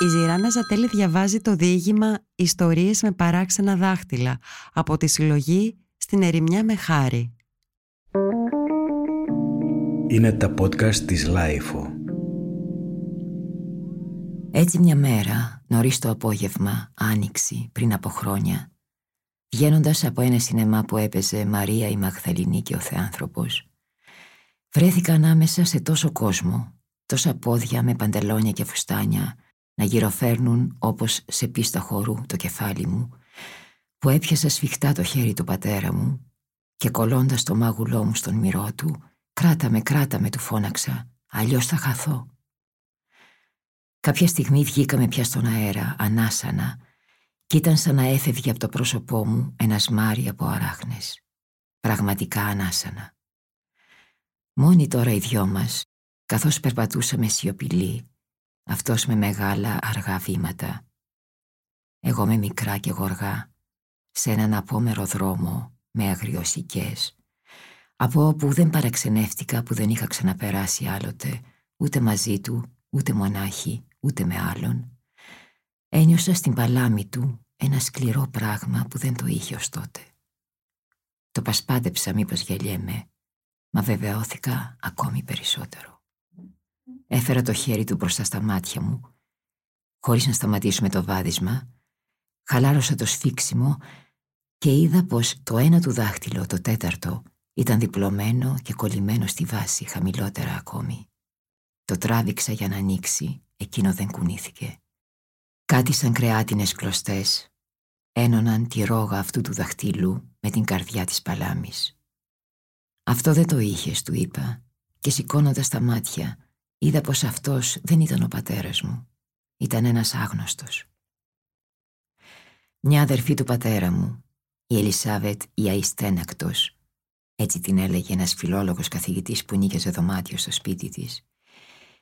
Η Ζυράννα Ζατέλη διαβάζει το διήγημα «Ιστορίες με παράξενα δάχτυλα» από τη συλλογή «Στην ερημιά με χάρη». Είναι τα podcast της LiFO. Έτσι μια μέρα, νωρίς το απόγευμα, άνοιξη, πριν από χρόνια, βγαίνοντας από ένα σινεμά που έπαιζε Μαρία η Μαγδαληνή και ο Θεάνθρωπος, βρέθηκα ανάμεσα σε τόσο κόσμο, τόσα πόδια με παντελόνια και φουστάνια, να γυροφέρνουν όπως σε πίστα χορού το κεφάλι μου, που έπιασα σφιχτά το χέρι του πατέρα μου και κολλώντας το μάγουλό μου στον μυρό του, «Κράτα με, κράτα με», του φώναξα, «αλλιώς θα χαθώ». Κάποια στιγμή βγήκαμε πια στον αέρα, ανάσανα, και ήταν σαν να έφευγε από το πρόσωπό μου ένας σμάρι από αράχνες. Πραγματικά ανάσανα. Μόνοι τώρα οι δυο μας, καθώς περπατούσαμε σιωπηλοί, αυτός με μεγάλα αργά βήματα. Εγώ με μικρά και γοργά, σε έναν απόμερο δρόμο με αγριοσικές, από όπου δεν παραξενεύτηκα που δεν είχα ξαναπεράσει άλλοτε, ούτε μαζί του, ούτε μονάχη, ούτε με άλλον. Ένιωσα στην παλάμη του ένα σκληρό πράγμα που δεν το είχε ως τότε. Το πασπάντεψα μήπως γελιέμαι, μα βεβαιώθηκα ακόμη περισσότερο. Έφερα το χέρι του μπροστά στα μάτια μου. Χωρίς να σταματήσουμε το βάδισμα, χαλάρωσα το σφίξιμο και είδα πως το ένα του δάχτυλο, το τέταρτο, ήταν διπλωμένο και κολλημένο στη βάση, χαμηλότερα ακόμη. Το τράβηξα για να ανοίξει, εκείνο δεν κουνήθηκε. Κάτι σαν κρεάτινες κλωστές ένωναν τη ρόγα αυτού του δαχτύλου με την καρδιά της παλάμης. «Αυτό δεν το είχες», του είπα, και σηκώνοντας τα μάτια, Είδα πως αυτός δεν ήταν ο πατέρας μου. Ήταν ένας άγνωστος. Μια αδερφή του πατέρα μου, η Ελισάβετ η Αϊστένακτος, έτσι την έλεγε ένας φιλόλογος καθηγητής που νίκιαζε δωμάτιο στο σπίτι της,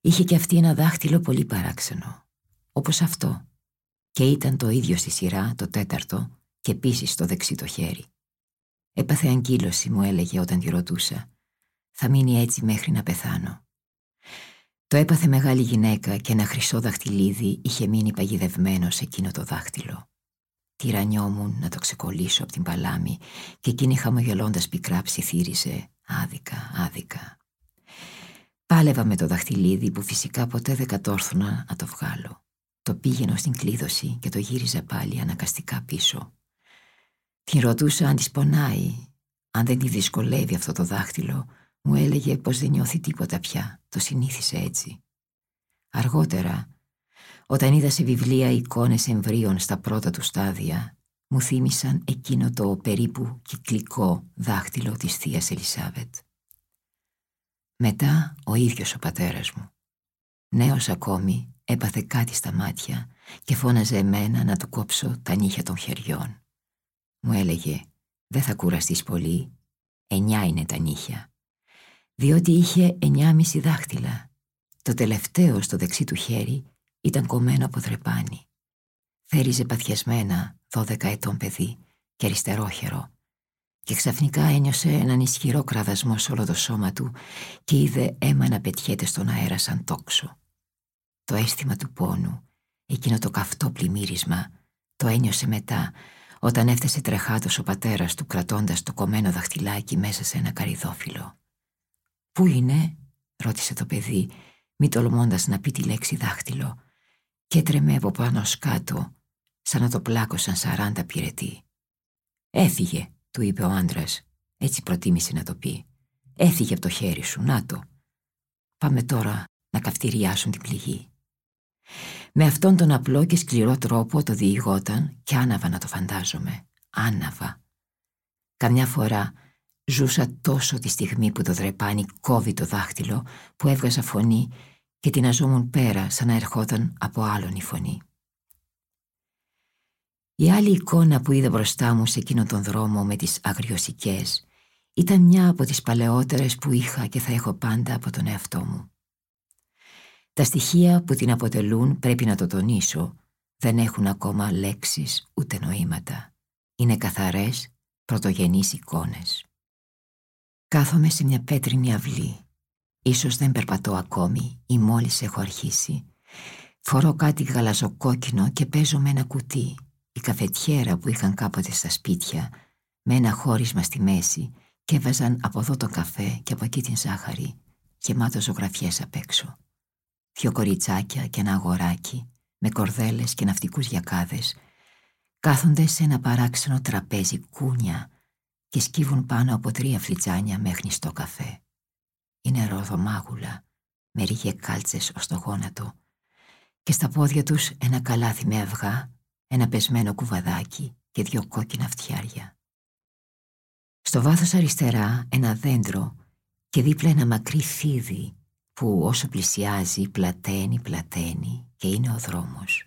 είχε και αυτή ένα δάχτυλο πολύ παράξενο, όπως αυτό, και ήταν το ίδιο στη σειρά, το τέταρτο, και επίσης το δεξί το χέρι. Έπαθε αγκύλωση, μου έλεγε όταν τη ρωτούσα. Θα μείνει έτσι μέχρι να πεθάνω. Το έπαθε μεγάλη γυναίκα και ένα χρυσό δαχτυλίδι είχε μείνει παγιδευμένο σε εκείνο το δάχτυλο. Τυρανιόμουν να το ξεκολλήσω από την παλάμη και εκείνη χαμογελώντας πικρά ψιθύριζε άδικα, άδικα. Πάλευα με το δαχτυλίδι που φυσικά ποτέ δεν κατόρθωνα να το βγάλω. Το πήγαινω στην κλείδωση και το γύριζα πάλι ανακαστικά πίσω. Την ρωτούσα αν της πονάει, αν δεν τη δυσκολεύει αυτό το δάχτυλο μου έλεγε πως δεν νιώθει τίποτα πια, το συνήθισε έτσι. Αργότερα, όταν είδα σε βιβλία εικόνες εμβρίων στα πρώτα του στάδια, μου θύμισαν εκείνο το περίπου κυκλικό δάχτυλο της θεία Ελισάβετ. Μετά ο ίδιος ο πατέρας μου. Νέος ακόμη έπαθε κάτι στα μάτια και φώναζε εμένα να του κόψω τα νύχια των χεριών. Μου έλεγε «Δεν θα κουραστείς πολύ, εννιά είναι τα νύχια διότι είχε εννιάμιση δάχτυλα. Το τελευταίο στο δεξί του χέρι ήταν κομμένο από δρεπάνι. Θέριζε παθιασμένα δώδεκα ετών παιδί και αριστερόχερο και ξαφνικά ένιωσε έναν ισχυρό κραδασμό σε όλο το σώμα του και είδε αίμα να πετιέται στον αέρα σαν τόξο. Το αίσθημα του πόνου, εκείνο το καυτό πλημμύρισμα, το ένιωσε μετά όταν έφτασε τρεχάτος ο πατέρας του κρατώντας το κομμένο δαχτυλάκι μέσα σε ένα καριδόφυλλο. «Πού είναι» ρώτησε το παιδί, μη τολμώντας να πει τη λέξη δάχτυλο και έτρεμε από πάνω σκάτω σαν να το πλάκωσαν σαράντα πυρετοί. «Έφυγε», του είπε ο άντρας, έτσι προτίμησε να το πει. «Έφυγε από το χέρι σου, να το. Πάμε τώρα να καυτηριάσουν την πληγή». Με αυτόν τον απλό και σκληρό τρόπο το διηγόταν και άναβα να το φαντάζομαι. Άναβα. Καμιά φορά Ζούσα τόσο τη στιγμή που το δρεπάνι κόβει το δάχτυλο που έβγαζα φωνή και την αζόμουν πέρα σαν να ερχόταν από άλλον η φωνή. Η άλλη εικόνα που είδα μπροστά μου σε εκείνον τον δρόμο με τις αγριοσικές ήταν μια από τις παλαιότερες που είχα και θα έχω πάντα από τον εαυτό μου. Τα στοιχεία που την αποτελούν πρέπει να το τονίσω δεν έχουν ακόμα λέξεις ούτε νοήματα. Είναι καθαρές πρωτογενείς εικόνες. Κάθομαι σε μια πέτρινη αυλή. Ίσως δεν περπατώ ακόμη ή μόλις έχω αρχίσει. Φορώ κάτι γαλαζοκόκκινο και παίζω με ένα κουτί. Η καφετιέρα που είχαν κάποτε στα σπίτια, με ένα χώρισμα στη μέση και έβαζαν από εδώ το καφέ και από εκεί την ζάχαρη, γεμάτο ζωγραφιές απ' έξω. Δυο κοριτσάκια και ένα αγοράκι, με κορδέλες και ναυτικούς γιακάδες, κάθονται σε ένα παράξενο τραπέζι κούνια και σκύβουν πάνω από τρία φλιτζάνια μέχρι στο καφέ. Είναι ροδομάγουλα, με ρίγε κάλτσες ως το γόνατο και στα πόδια τους ένα καλάθι με αυγά, ένα πεσμένο κουβαδάκι και δυο κόκκινα φτιάρια. Στο βάθος αριστερά ένα δέντρο και δίπλα ένα μακρύ φίδι που όσο πλησιάζει πλαταίνει, πλαταίνει και είναι ο δρόμος.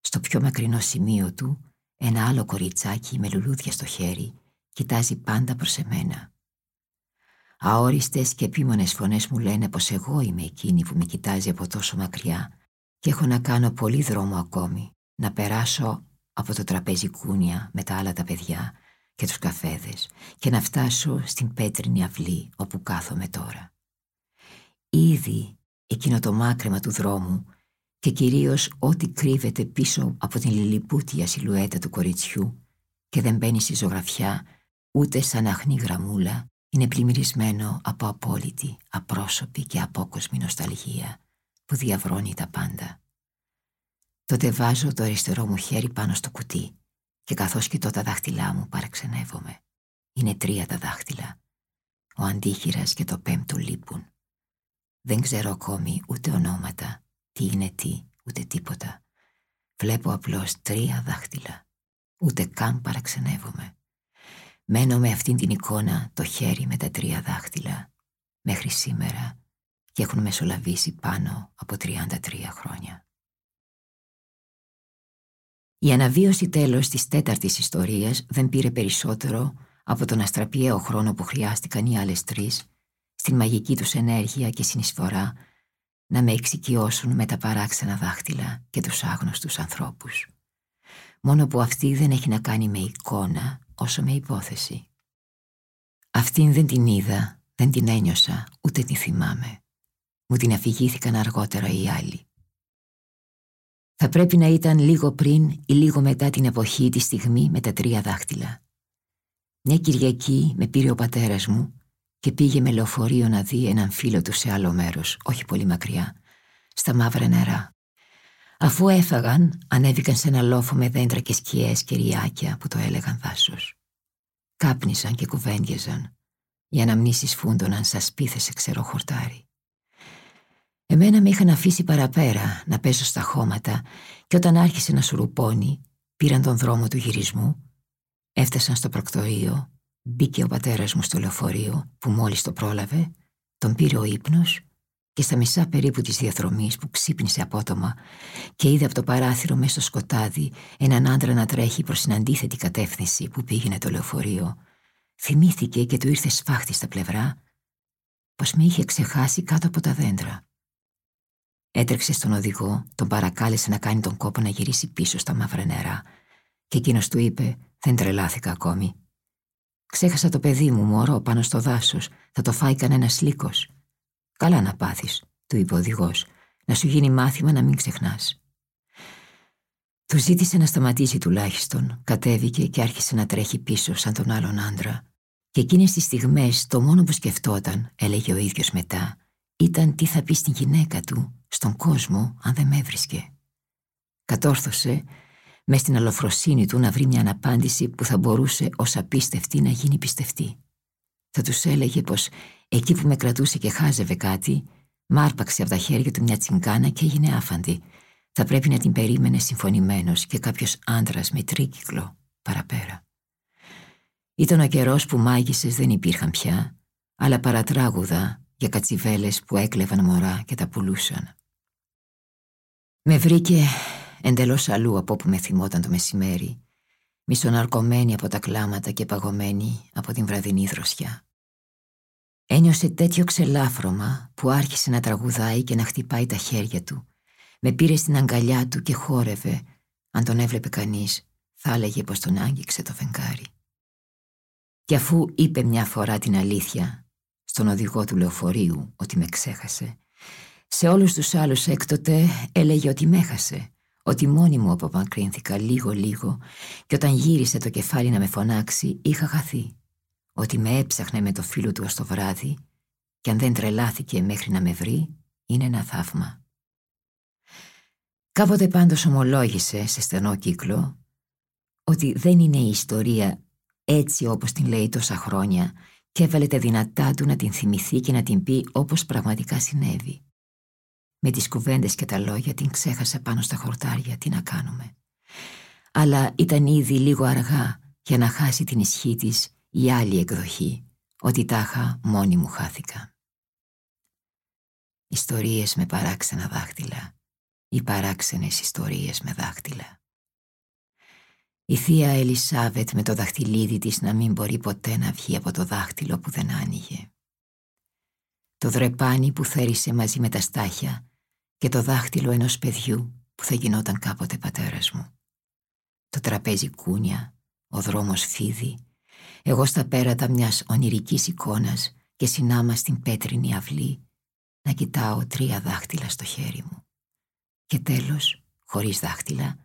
Στο πιο μακρινό σημείο του ένα άλλο κοριτσάκι με λουλούδια στο χέρι κοιτάζει πάντα προς εμένα. Αόριστες και επίμονες φωνές μου λένε πως εγώ είμαι εκείνη που με κοιτάζει από τόσο μακριά και έχω να κάνω πολύ δρόμο ακόμη, να περάσω από το τραπέζι κούνια με τα άλλα τα παιδιά και τους καφέδες και να φτάσω στην πέτρινη αυλή όπου κάθομαι τώρα. Ήδη εκείνο το μάκρεμα του δρόμου και κυρίως ό,τι κρύβεται πίσω από την λιλιπούτια σιλουέτα του κοριτσιού και δεν μπαίνει στη ζωγραφιά ούτε σαν αχνή γραμμούλα είναι πλημμυρισμένο από απόλυτη, απρόσωπη και απόκοσμη νοσταλγία που διαβρώνει τα πάντα. Τότε βάζω το αριστερό μου χέρι πάνω στο κουτί και καθώς κοιτώ τα δάχτυλά μου παραξενεύομαι. Είναι τρία τα δάχτυλα. Ο αντίχειρας και το πέμπτο λείπουν. Δεν ξέρω ακόμη ούτε ονόματα, τι είναι τι, ούτε τίποτα. Βλέπω απλώς τρία δάχτυλα. Ούτε καν παραξενεύομαι. Μένω με αυτήν την εικόνα το χέρι με τα τρία δάχτυλα μέχρι σήμερα και έχουν μεσολαβήσει πάνω από 33 χρόνια. Η αναβίωση τέλος της τέταρτης ιστορίας δεν πήρε περισσότερο από τον αστραπιαίο χρόνο που χρειάστηκαν οι άλλες τρεις στην μαγική τους ενέργεια και συνεισφορά να με εξοικειώσουν με τα παράξενα δάχτυλα και τους άγνωστους ανθρώπους. Μόνο που αυτή δεν έχει να κάνει με εικόνα όσο με υπόθεση. Αυτήν δεν την είδα, δεν την ένιωσα, ούτε την θυμάμαι. Μου την αφηγήθηκαν αργότερα οι άλλοι. Θα πρέπει να ήταν λίγο πριν ή λίγο μετά την εποχή τη στιγμή με τα τρία δάχτυλα. Μια Κυριακή με πήρε ο πατέρας μου και πήγε με λεωφορείο να δει έναν φίλο του σε άλλο μέρος, όχι πολύ μακριά, στα μαύρα νερά. Αφού έφαγαν, ανέβηκαν σε ένα λόφο με δέντρα και σκιές και ριάκια που το έλεγαν δάσος. Κάπνισαν και κουβέντιαζαν. Οι αναμνήσεις φούντωναν σαν σπίθες σε ξερό χορτάρι. Εμένα με είχαν αφήσει παραπέρα να πέσω στα χώματα και όταν άρχισε να σουρουπώνει, πήραν τον δρόμο του γυρισμού, έφτασαν στο προκτορείο, μπήκε ο πατέρας μου στο λεωφορείο που μόλις το πρόλαβε, τον πήρε ο ύπνος και στα μισά περίπου της διαδρομής που ξύπνησε απότομα και είδε από το παράθυρο μέσα στο σκοτάδι έναν άντρα να τρέχει προς την αντίθετη κατεύθυνση που πήγαινε το λεωφορείο, θυμήθηκε και του ήρθε σφάχτη στα πλευρά πως με είχε ξεχάσει κάτω από τα δέντρα. Έτρεξε στον οδηγό, τον παρακάλεσε να κάνει τον κόπο να γυρίσει πίσω στα μαύρα νερά και εκείνος του είπε «Δεν τρελάθηκα ακόμη». «Ξέχασα το παιδί μου, μωρό, πάνω στο δάσος. Θα το φάει κανένας λύκος. «Καλά να πάθεις», του είπε ο οδηγός, «να σου γίνει μάθημα να μην ξεχνάς». Του ζήτησε να σταματήσει τουλάχιστον, κατέβηκε και άρχισε να τρέχει πίσω σαν τον άλλον άντρα. Και εκείνες τις στιγμές το μόνο που σκεφτόταν, έλεγε ο ίδιος μετά, ήταν τι θα πει στην γυναίκα του, στον κόσμο, αν δεν με έβρισκε. Κατόρθωσε μες στην αλοφροσύνη του να βρει μια αναπάντηση που θα μπορούσε ως απίστευτη να γίνει πιστευτή. Θα τους έλεγε πως εκεί που με κρατούσε και χάζευε κάτι, μάρπαξε από τα χέρια του μια τσιγκάνα και έγινε άφαντη. Θα πρέπει να την περίμενε συμφωνημένος και κάποιος άντρας με τρίκυκλο παραπέρα. Ήταν ο καιρός που μάγισσες δεν υπήρχαν πια, αλλά παρατράγουδα για κατσιβέλες που έκλεβαν μωρά και τα πουλούσαν. Με βρήκε εντελώς αλλού από όπου με θυμόταν το μεσημέρι, μισοναρκωμένη από τα κλάματα και παγωμένη από την βραδινή δροσιά. Ένιωσε τέτοιο ξελάφρωμα που άρχισε να τραγουδάει και να χτυπάει τα χέρια του. Με πήρε στην αγκαλιά του και χόρευε. Αν τον έβλεπε κανείς, θα έλεγε πως τον άγγιξε το φεγγάρι. Και αφού είπε μια φορά την αλήθεια στον οδηγό του λεωφορείου ότι με ξέχασε, Σε όλους τους άλλους έκτοτε έλεγε ότι με έχασε, ότι μόνη μου απομακρύνθηκα λίγο-λίγο και όταν γύρισε το κεφάλι να με φωνάξει είχα χαθεί, ότι με έψαχνε με το φίλο του ως το βράδυ και αν δεν τρελάθηκε μέχρι να με βρει είναι ένα θαύμα. Κάποτε πάντως ομολόγησε σε στενό κύκλο ότι δεν είναι η ιστορία έτσι όπως την λέει τόσα χρόνια και έβαλε τα δυνατά του να την θυμηθεί και να την πει όπως πραγματικά συνέβη. Με τις κουβέντες και τα λόγια την ξέχασε πάνω στα χορτάρια, τι να κάνουμε. Αλλά ήταν ήδη λίγο αργά για να χάσει την ισχύ της η άλλη εκδοχή, ότι τάχα μόνη μου χάθηκα. Ιστορίες με παράξενα δάχτυλα ή παράξενες ιστορίες με δάχτυλα. Η θεία Ελισάβετ με το δαχτυλίδι της να μην μπορεί ποτέ να βγει από το δάχτυλο που δεν άνοιγε. Το δρεπάνι που θέρισε μαζί με τα στάχια και το δάχτυλο ενός παιδιού που θα γινόταν κάποτε πατέρας μου. Το τραπέζι κούνια, ο δρόμος φίδι, εγώ στα πέρατα μιας ονειρικής εικόνας και συνάμα στην πέτρινη αυλή να κοιτάω τρία δάχτυλα στο χέρι μου. Και τέλος, χωρίς δάχτυλα,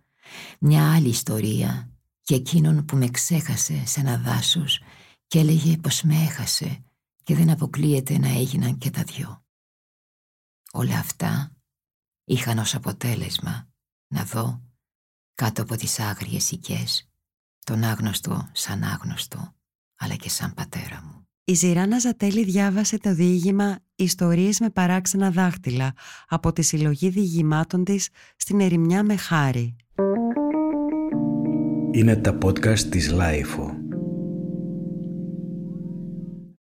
μια άλλη ιστορία για εκείνον που με ξέχασε σε ένα δάσος και έλεγε πως με έχασε και δεν αποκλείεται να έγιναν και τα δυο. Όλα αυτά είχαν ως αποτέλεσμα να δω κάτω από τις άγριες οικές τον άγνωστο σαν άγνωστο αλλά και σαν πατέρα μου. Η Ζυράννα Ζατέλη διάβασε το διήγημα «Ιστορίες με παράξενα δάχτυλα» από τη συλλογή διηγημάτων της στην Ερημιά με χάρη. Είναι τα podcast της LiFO.